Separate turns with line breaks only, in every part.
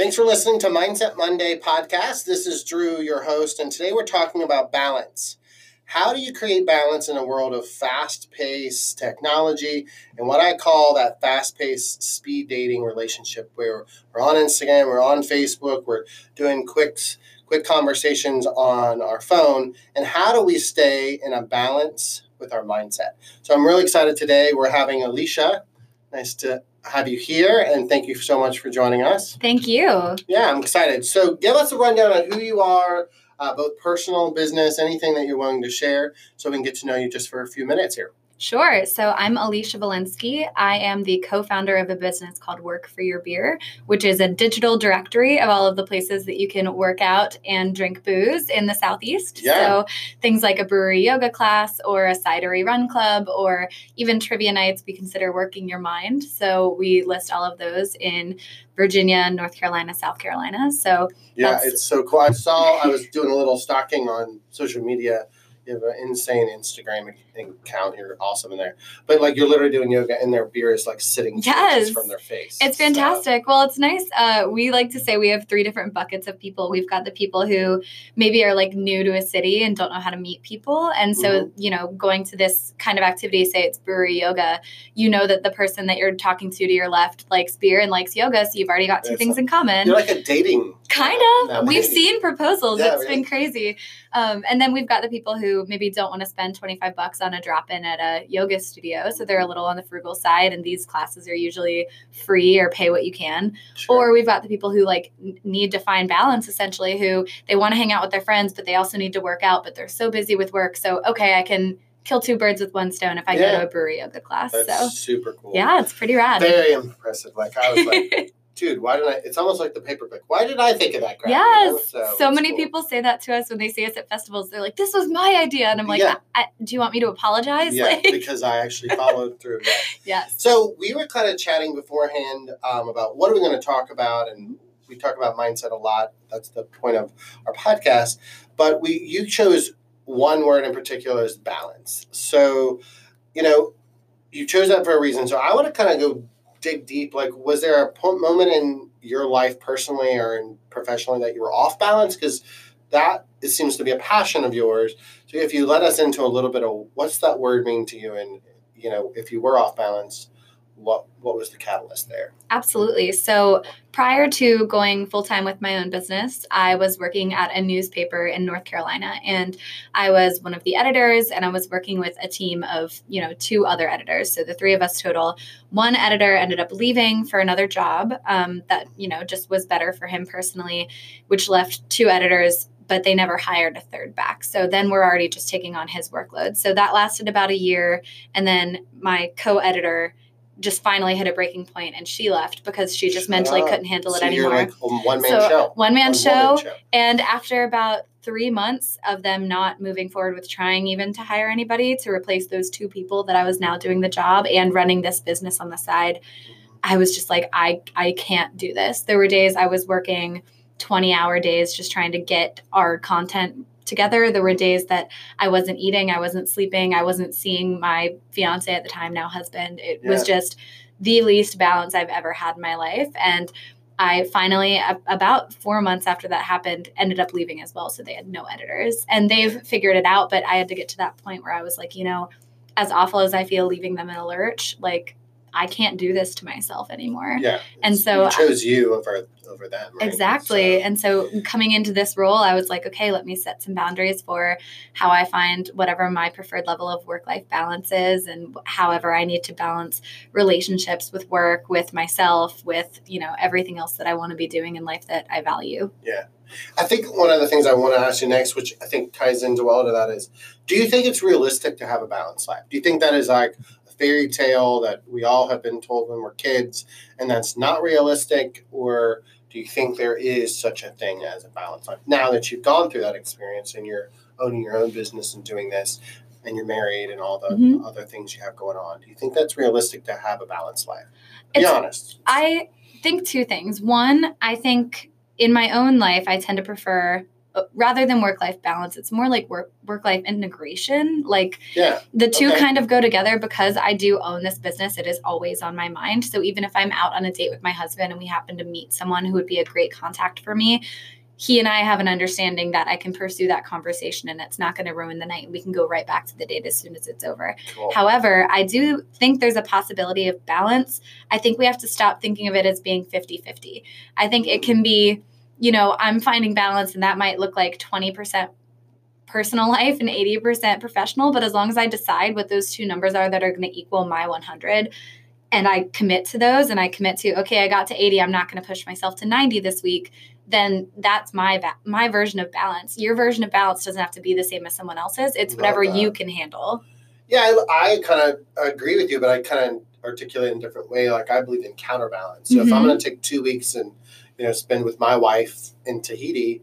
Thanks for listening to Mindset Monday podcast. This is Drew, your host, and today we're talking about balance. How do you create balance in a world of fast paced technology and what I call that fast paced speed dating relationship where we're on Instagram, we're on Facebook, we're doing quick, quick conversations on our phone, and how do we stay in a balance with our mindset? So I'm really excited today. We're having Alicia. Nice to have you here, and thank you so much for joining us.
Thank you.
Yeah, I'm excited. So, give us a rundown on who you are, uh, both personal, business, anything that you're willing to share, so we can get to know you just for a few minutes here.
Sure. So I'm Alicia Valenski. I am the co founder of a business called Work for Your Beer, which is a digital directory of all of the places that you can work out and drink booze in the Southeast.
Yeah.
So things like a brewery yoga class or a cidery run club or even trivia nights, we consider working your mind. So we list all of those in Virginia, North Carolina, South Carolina. So
Yeah, it's so cool. I saw, I was doing a little stalking on social media. You have an insane Instagram account. You're awesome in there. But like, you're literally doing yoga, and their beer is like sitting
Yes.
from their face.
It's
So-
fantastic. Well, it's nice. Uh, we like to say we have three different buckets of people. We've got the people who maybe are like new to a city and don't know how to meet people. And so,
Mm-hmm.
you know, going to this kind of activity, say it's brewery yoga, you know that the person that you're talking to to your left likes beer and likes yoga. So you've already got two
It's
things
like-
in common.
You're like a dating.
Kind of. We've seen proposals.
Yeah,
It's
really.
been crazy. Um, and then we've got the people who maybe don't want to spend 25 bucks on a drop in at a yoga studio. So they're a little on the frugal side. And these classes are usually free or pay what you can.
Sure.
Or we've got the people who like need to find balance essentially, who they want to hang out with their friends, but they also need to work out, but they're so busy with work. So, okay, I can kill two birds with one stone if I go to a brewery yoga class.
That's
so,
super cool.
yeah, it's pretty rad.
Very impressive. Like, I was like, dude, why didn't I? It's almost like the paperback. Why did I think of that crap? you know?
Yes. So, many
cool.
people say that to us when they see us at festivals. They're like, this was my idea. And I'm like,
Yeah.
I, I, do you want me to apologize?
Yeah,
Like,
because I actually followed through.
Yes.
So we were kind of chatting beforehand um, about what are we going to talk about, and we talk about mindset a lot. That's the point of our podcast. But we, you chose one word in particular as balance. So, you know, you chose that for a reason. So I want to kind of go dig deep. Like, was there a po- moment in your life personally or in professionally that you were off balance? Because that it seems to be a passion of yours. So if you let us into a little bit of what's that word mean to you, and you know, if you were off balance, what what was the catalyst there?
Absolutely. So prior to going full time with my own business, I was working at a newspaper in North Carolina, and I was one of the editors, and I was working with a team of you know two other editors. So the three of us total. One editor ended up leaving for another job um, that you know just was better for him personally, which left two editors. But they never hired a third back. So then we're already just taking on his workload. So that lasted about a year. And then my co editor just finally hit a breaking point and she left because she just mentally
Ah,
couldn't handle it
so
anymore.
Like one man
So,
show.
One man
One
show. And after about three months of them not moving forward with trying even to hire anybody to replace those two people that I was now doing the job and running this business on the side, I was just like, I, I can't do this. There were days I was working 20 hour days just trying to get our content together. There were days that I wasn't eating, I wasn't sleeping, I wasn't seeing my fiance at the time, now husband. It was just the least balance I've ever had in my life. And I finally, about four months after that happened, ended up leaving as well. So they had no editors and they've figured it out. But I had to get to that point where I was like, you know, as awful as I feel leaving them in a lurch, like I can't do this to myself anymore.
Yeah.
And so
you chose you over over them. Right?
Exactly.
So-
And so coming into this role, I was like, okay, let me set some boundaries for how I find whatever my preferred level of work life balance is and however I need to balance relationships with work, with myself, with, you know, everything else that I want to be doing in life that I value. Yeah.
I think one of the things I want to ask you next, which I think ties into well to that, is: Do you think it's realistic to have a balanced life? Do you think that is like fairy tale that we all have been told when we're kids, and that's not realistic, or do you think there is such a thing as a balanced life? Now that you've gone through that experience and you're owning your own business and doing this, and you're married and all the
Mhm.
other things you have going on, do you think that's realistic to have a balanced life? Be
It's-
honest.
I think two things. One, I think in my own life, I tend to prefer Uh, rather than work life balance, it's more like work work life integration. Like
Yeah.
the two
Okay.
kind of go together because I do own this business. It is always on my mind. So even if I'm out on a date with my husband and we happen to meet someone who would be a great contact for me, he and I have an understanding that I can pursue that conversation and it's not going to ruin the night. and We can go right back to the date as soon as it's over.
Cool.
However, I do think there's a possibility of balance. I think we have to stop thinking of it as being 50 50. I think it can be, you know, I'm finding balance and that might look like 20% personal life and 80% professional. But as long as I decide what those two numbers are that are going to equal my 100, and I commit to those and I commit to, okay, I got to 80, I'm not going to push myself to 90 this week, then that's my ba- my version of balance. Your version of balance doesn't have to be the same as someone else's. It's
Love
whatever
that.
you can handle.
Yeah, I, I kind of agree with you, but I kind of articulate in a different way. Like I believe in counterbalance. So if I'm
Mhm.
going to take two weeks and you know spend with my wife in Tahiti,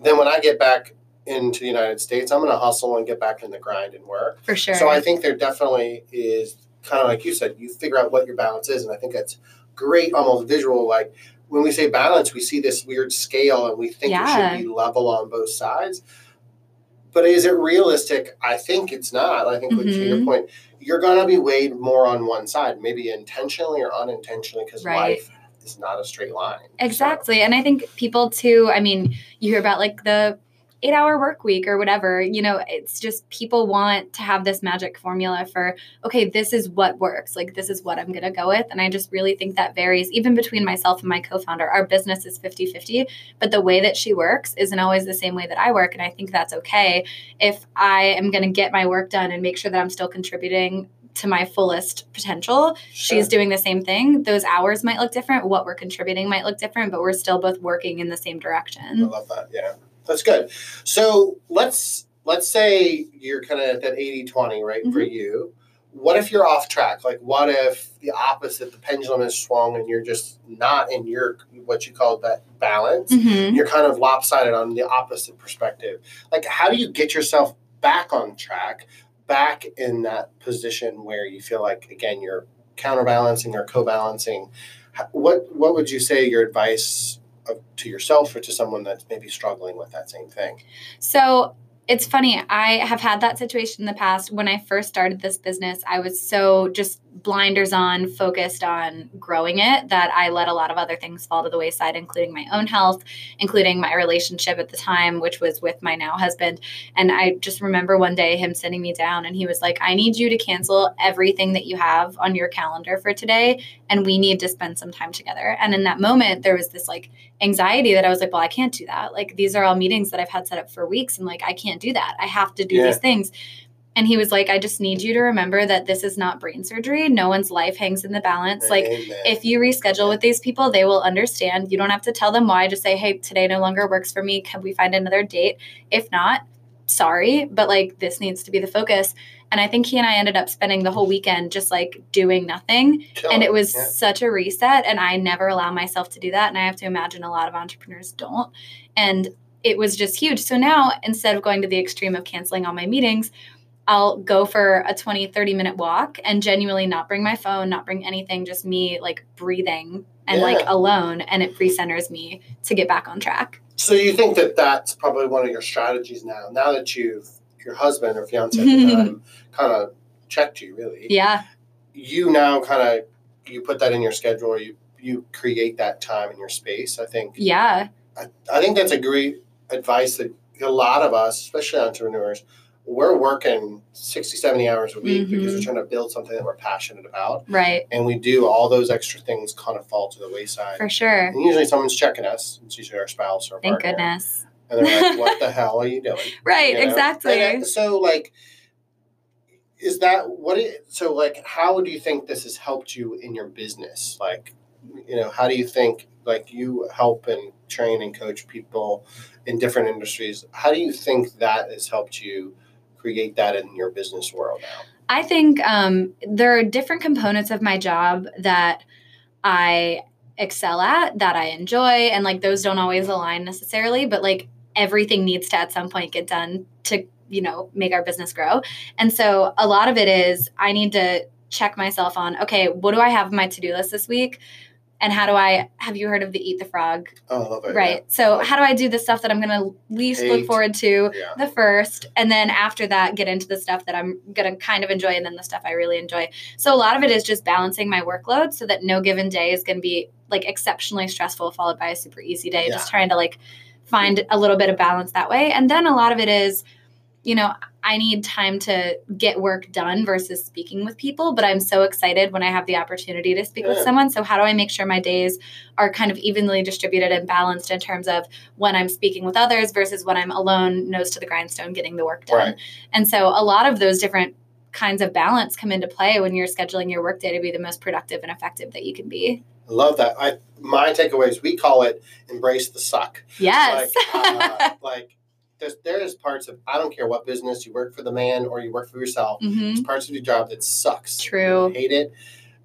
then when I get back into the United States, I'm going to hustle and get back in the grind and work.
For sure.
So I think there definitely is kind of like you said, you figure out what your balance is, and I think that's great, almost visual. Like when we say balance, we see this weird scale, and we think it should be level on both sides. But is it realistic? I think it's not. I think to your
Mhm.
point, you're going to be weighed more on one side, maybe intentionally or unintentionally, because
Right.
life is not a straight line. So-
Exactly. And I think people too, I mean, you hear about like the eight hour work week or whatever, you know, it's just people want to have this magic formula for, okay, this is what works. Like, this is what I'm going to go with. And I just really think that varies even between myself and my co founder. Our business is 50 50, but the way that she works isn't always the same way that I work. And I think that's okay if I am going to get my work done and make sure that I'm still contributing to my fullest potential
Sure.
she's doing the same thing. Those hours might look different. What we're contributing might look different, but we're still both working in the same
I
direction.
love that. Yeah. That's good. So let's let's say you're kind of at that 80-20, right, for
Mm-hmm.
you. What if you're off track? Like what if the opposite, the pendulum is swung and you're just not in your what you call that balance?
Mhm.
You're kind of lopsided on the opposite perspective. Like how do you get yourself back on track, back in that position where you feel like again you're counterbalancing or co-balancing? What what would you say your advice of, to yourself or to someone that's maybe struggling with that same thing?
So it's funny. I have had that situation in the past. When I first started this business, I was so just blinders on, focused on growing it that I let a lot of other things fall to the wayside, including my own health, including my relationship at the time, which was with my now husband. And I just remember one day him sitting me down and he was like, I need you to cancel everything that you have on your calendar for today. And we need to spend some time together. And in that moment, there was this like anxiety that I was like, well, I can't do that. Like these are all meetings that I've had set up for weeks and like I can't do that. I have to do
Yeah.
these things. And he was like, I just need you to remember that this is not brain surgery. No one's life hangs in the balance. Like
Amen.
if you reschedule with these people, they will understand. You don't have to tell them why. Just say, hey, today no longer works for me. Can we find another date? If not, sorry, but like this needs to be the focus. And I think he and I ended up spending the whole weekend just like doing nothing and it was
Yeah.
such a reset and i never allow myself to do that and i have to imagine a lot of entrepreneurs don't and it was just huge so now instead of going to the extreme of canceling all my meetings i'll go for a 20 30 minute walk and genuinely not bring my phone not bring anything just me like breathing and like alone and it recenters me to get back on track
So you think that that's probably one of your strategies now? Now that you've your husband or fiance time kind of checked you, really,
yeah
you now kind of you put that in your schedule. Or you you create that time in your space. I think
yeah
I, I think that's a great advice that a lot of us, especially entrepreneurs, we're working 60, 70 hours a week because we're
Mhm.
trying to build something that we're passionate about.
right
And we do all those extra things kind of fall to the wayside.
for sure
And usually someone's checking us. It's usually our spouse or
thank
partner.
goodness
And they're like, what the hell are you doing?
right
You know?
exactly
And, uh, so, like, is that what it, so, like, how do you think this has helped you in your business? Like, you know, how do you think, like, you help and train and coach people in different industries? How do you think that has helped you create that in your business world now?
I think um, there are different components of my job that I excel at, that I enjoy, and like those don't always align necessarily, but like everything needs to at some point get done to, you know, make our business grow. And so a lot of it is I need to check myself on, okay, what do I have my to do list this week? And how do I have you heard of the eat the frog?
Oh, I love it.
Right. So how do I do the stuff that I'm gonna least look forward to
Yeah.
the first, and then after that get into the stuff that I'm gonna kind of enjoy, and then the stuff I really enjoy. So a lot of it is just balancing my workload so that no given day is gonna be like exceptionally stressful, followed by a super easy day. Just trying to like find a little bit of balance that way, and then a lot of it is, you know. I need time to get work done versus speaking with people, but I'm so excited when I have the opportunity to speak with someone. So, how do I make sure my days are kind of evenly distributed and balanced in terms of when I'm speaking with others versus when I'm alone, nose to the grindstone, getting the work done?
Right.
And so, a lot of those different kinds of balance come into play when you're scheduling your workday to be the most productive and effective that you can be.
I love that. I my takeaways we call it embrace the suck.
Yes.
Like, uh, like there's there is parts of I don't care what business you work for the man or you work for yourself.
hmm
There's parts of your job that sucks.
True.
You hate it.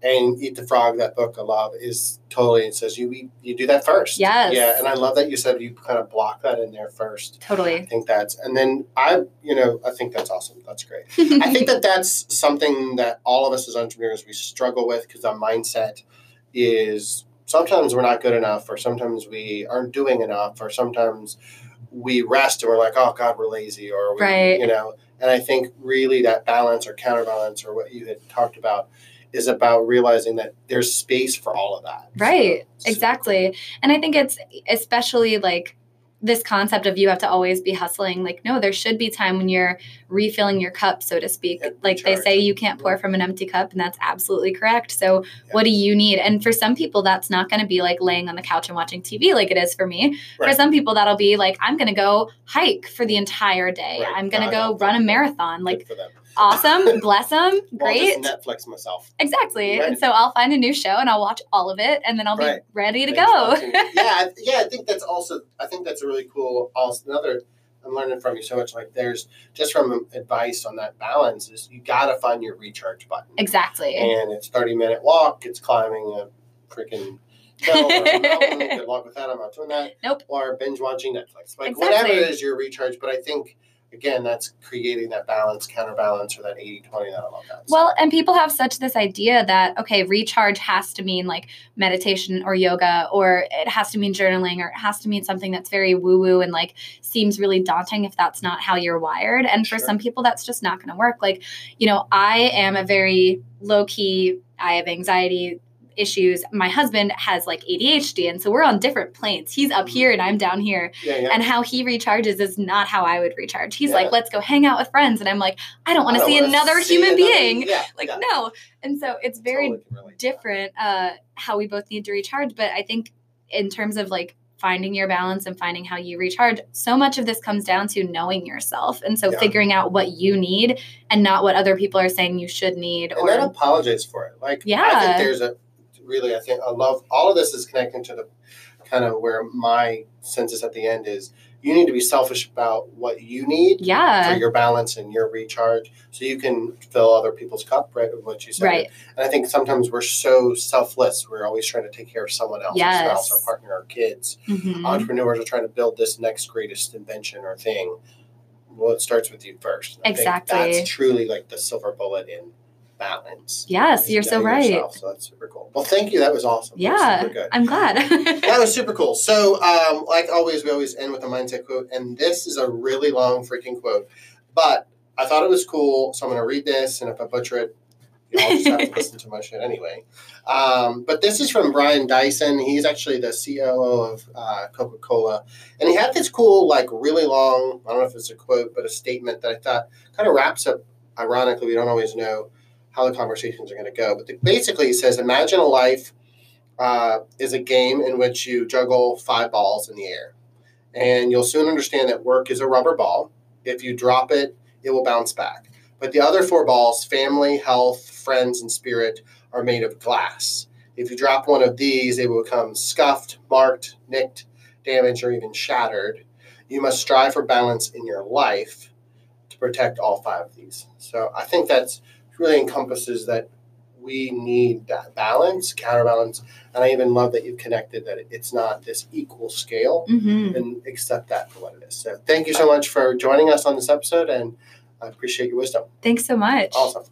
And Eat the Frog, that book I love, is totally it says you you do that first.
Yes.
Yeah, and I love that you said you kind of block that in there first.
Totally.
I think that's and then I you know I think that's awesome. That's great. I think that that's something that all of us as entrepreneurs we struggle with because our mindset is sometimes we're not good enough, or sometimes we aren't doing enough, or sometimes we rest and we're like, oh God, we're lazy, or we,
Right.
you know. And I think really that balance or counterbalance or what you had talked about is about realizing that there's space for all of that.
Right.
So,
Exactly. And I think it's especially like this concept of you have to always be hustling. Like, no, there should be time when you're refilling your cup, so to speak. Like they say, you can't pour from an empty cup, and that's absolutely correct. So, what do you need? And for some people, that's not going to be like laying on the couch and watching TV like it is for me. For some people, that'll be like, I'm going to go hike for the entire day.
Right.
I'm going to go run a marathon. Like. Awesome. Bless them. Great.
Netflix myself.
Exactly.
Right.
And so I'll find a new show and I'll watch all of it and then I'll be
Right.
ready to
Thanks,
go.
Yeah, yeah. I think that's also. I think that's a really cool. Also, another. I'm learning from you so much. Like, there's just from advice on that balance is you got to find your recharge button.
exactly.
And it's 30 minute walk. It's climbing a freaking hill or a mountain. Good luck with that. I'm not doing that.
Nope.
Or binge watching Netflix. Like
Exactly.
whatever it is your recharge. But I think again that's creating that balance, counterbalance, or that 80-20 that I love that.
Well, and people have such this idea that okay, recharge has to mean like meditation or yoga, or it has to mean journaling, or it has to mean something that's very woo woo and like seems really daunting if that's not how you're wired. And for some people, that's just not going to work. Like, you know, I am a very low key. I have anxiety issues. My husband has like ADHD, and so we're on different planes. He's up here and I'm down here.
yeah, yeah.
And how he recharges is not how I would recharge. He's
Yeah.
like, let's go hang out with friends. And I'm like, I don't want to see another
see
human
another-
being. Like, no. And so it's very
Totally can relate to that.
different uh, how we both need to recharge. But I think in terms of like finding your balance and finding how you recharge, so much of this comes down to knowing yourself. And so figuring out what you need and not what other people are saying you should need.
and
Or
then apologize for it. Like, I
Yeah.
think there's a really, I think I love all of this is connecting to the kind of where my census at the end is. You need to be selfish about what you need
yeah.
for your balance and your recharge, so you can fill other people's cup. Right, with what you said.
Right.
And I think sometimes we're so selfless. We're always trying to take care of someone else,
Yes.
our spouse, our partner, our kids.
Mhm.
Entrepreneurs are trying to build this next greatest invention or thing. Well, it starts with you first. I think
Exactly.
that's truly like the silver bullet in balance.
Yes, you're so right.
yourself. So that's super cool. Well, thank you. That was awesome. Was
Yeah.
super good.
I'm glad.
That was super cool. So, um, like always, we always end with a mindset quote, and this is a really long freaking quote, but I thought it was cool, so I'm going to read this, and if I butcher it, you'll just have to listen to my shit anyway. Um, but this is from Brian Dyson. He's actually the COO of uh, Coca Cola, and he had this cool, like, really long. I don't know if it's a quote, but a statement that I thought kind of wraps up. Ironically, we don't always know how the conversations are going to go, but the, basically, he says, "Imagine a life." uh, is a game in which you juggle five balls in the air. And you'll soon understand that work is a rubber ball. If you drop it, it will bounce back. But the other four balls, family, health, friends, and spirit, are made of glass. If you drop one of these, they will become scuffed, marked, nicked, damaged, or even shattered. You must strive for balance in your life to protect all five of these. So I think that's really encompasses that we need that balance, counterbalance, and I even love that you've connected that it's not this equal scale
hmm
and accept that for what it is. So thank you so much for joining us on this episode and I appreciate your wisdom.
Thanks so much.
Awesome.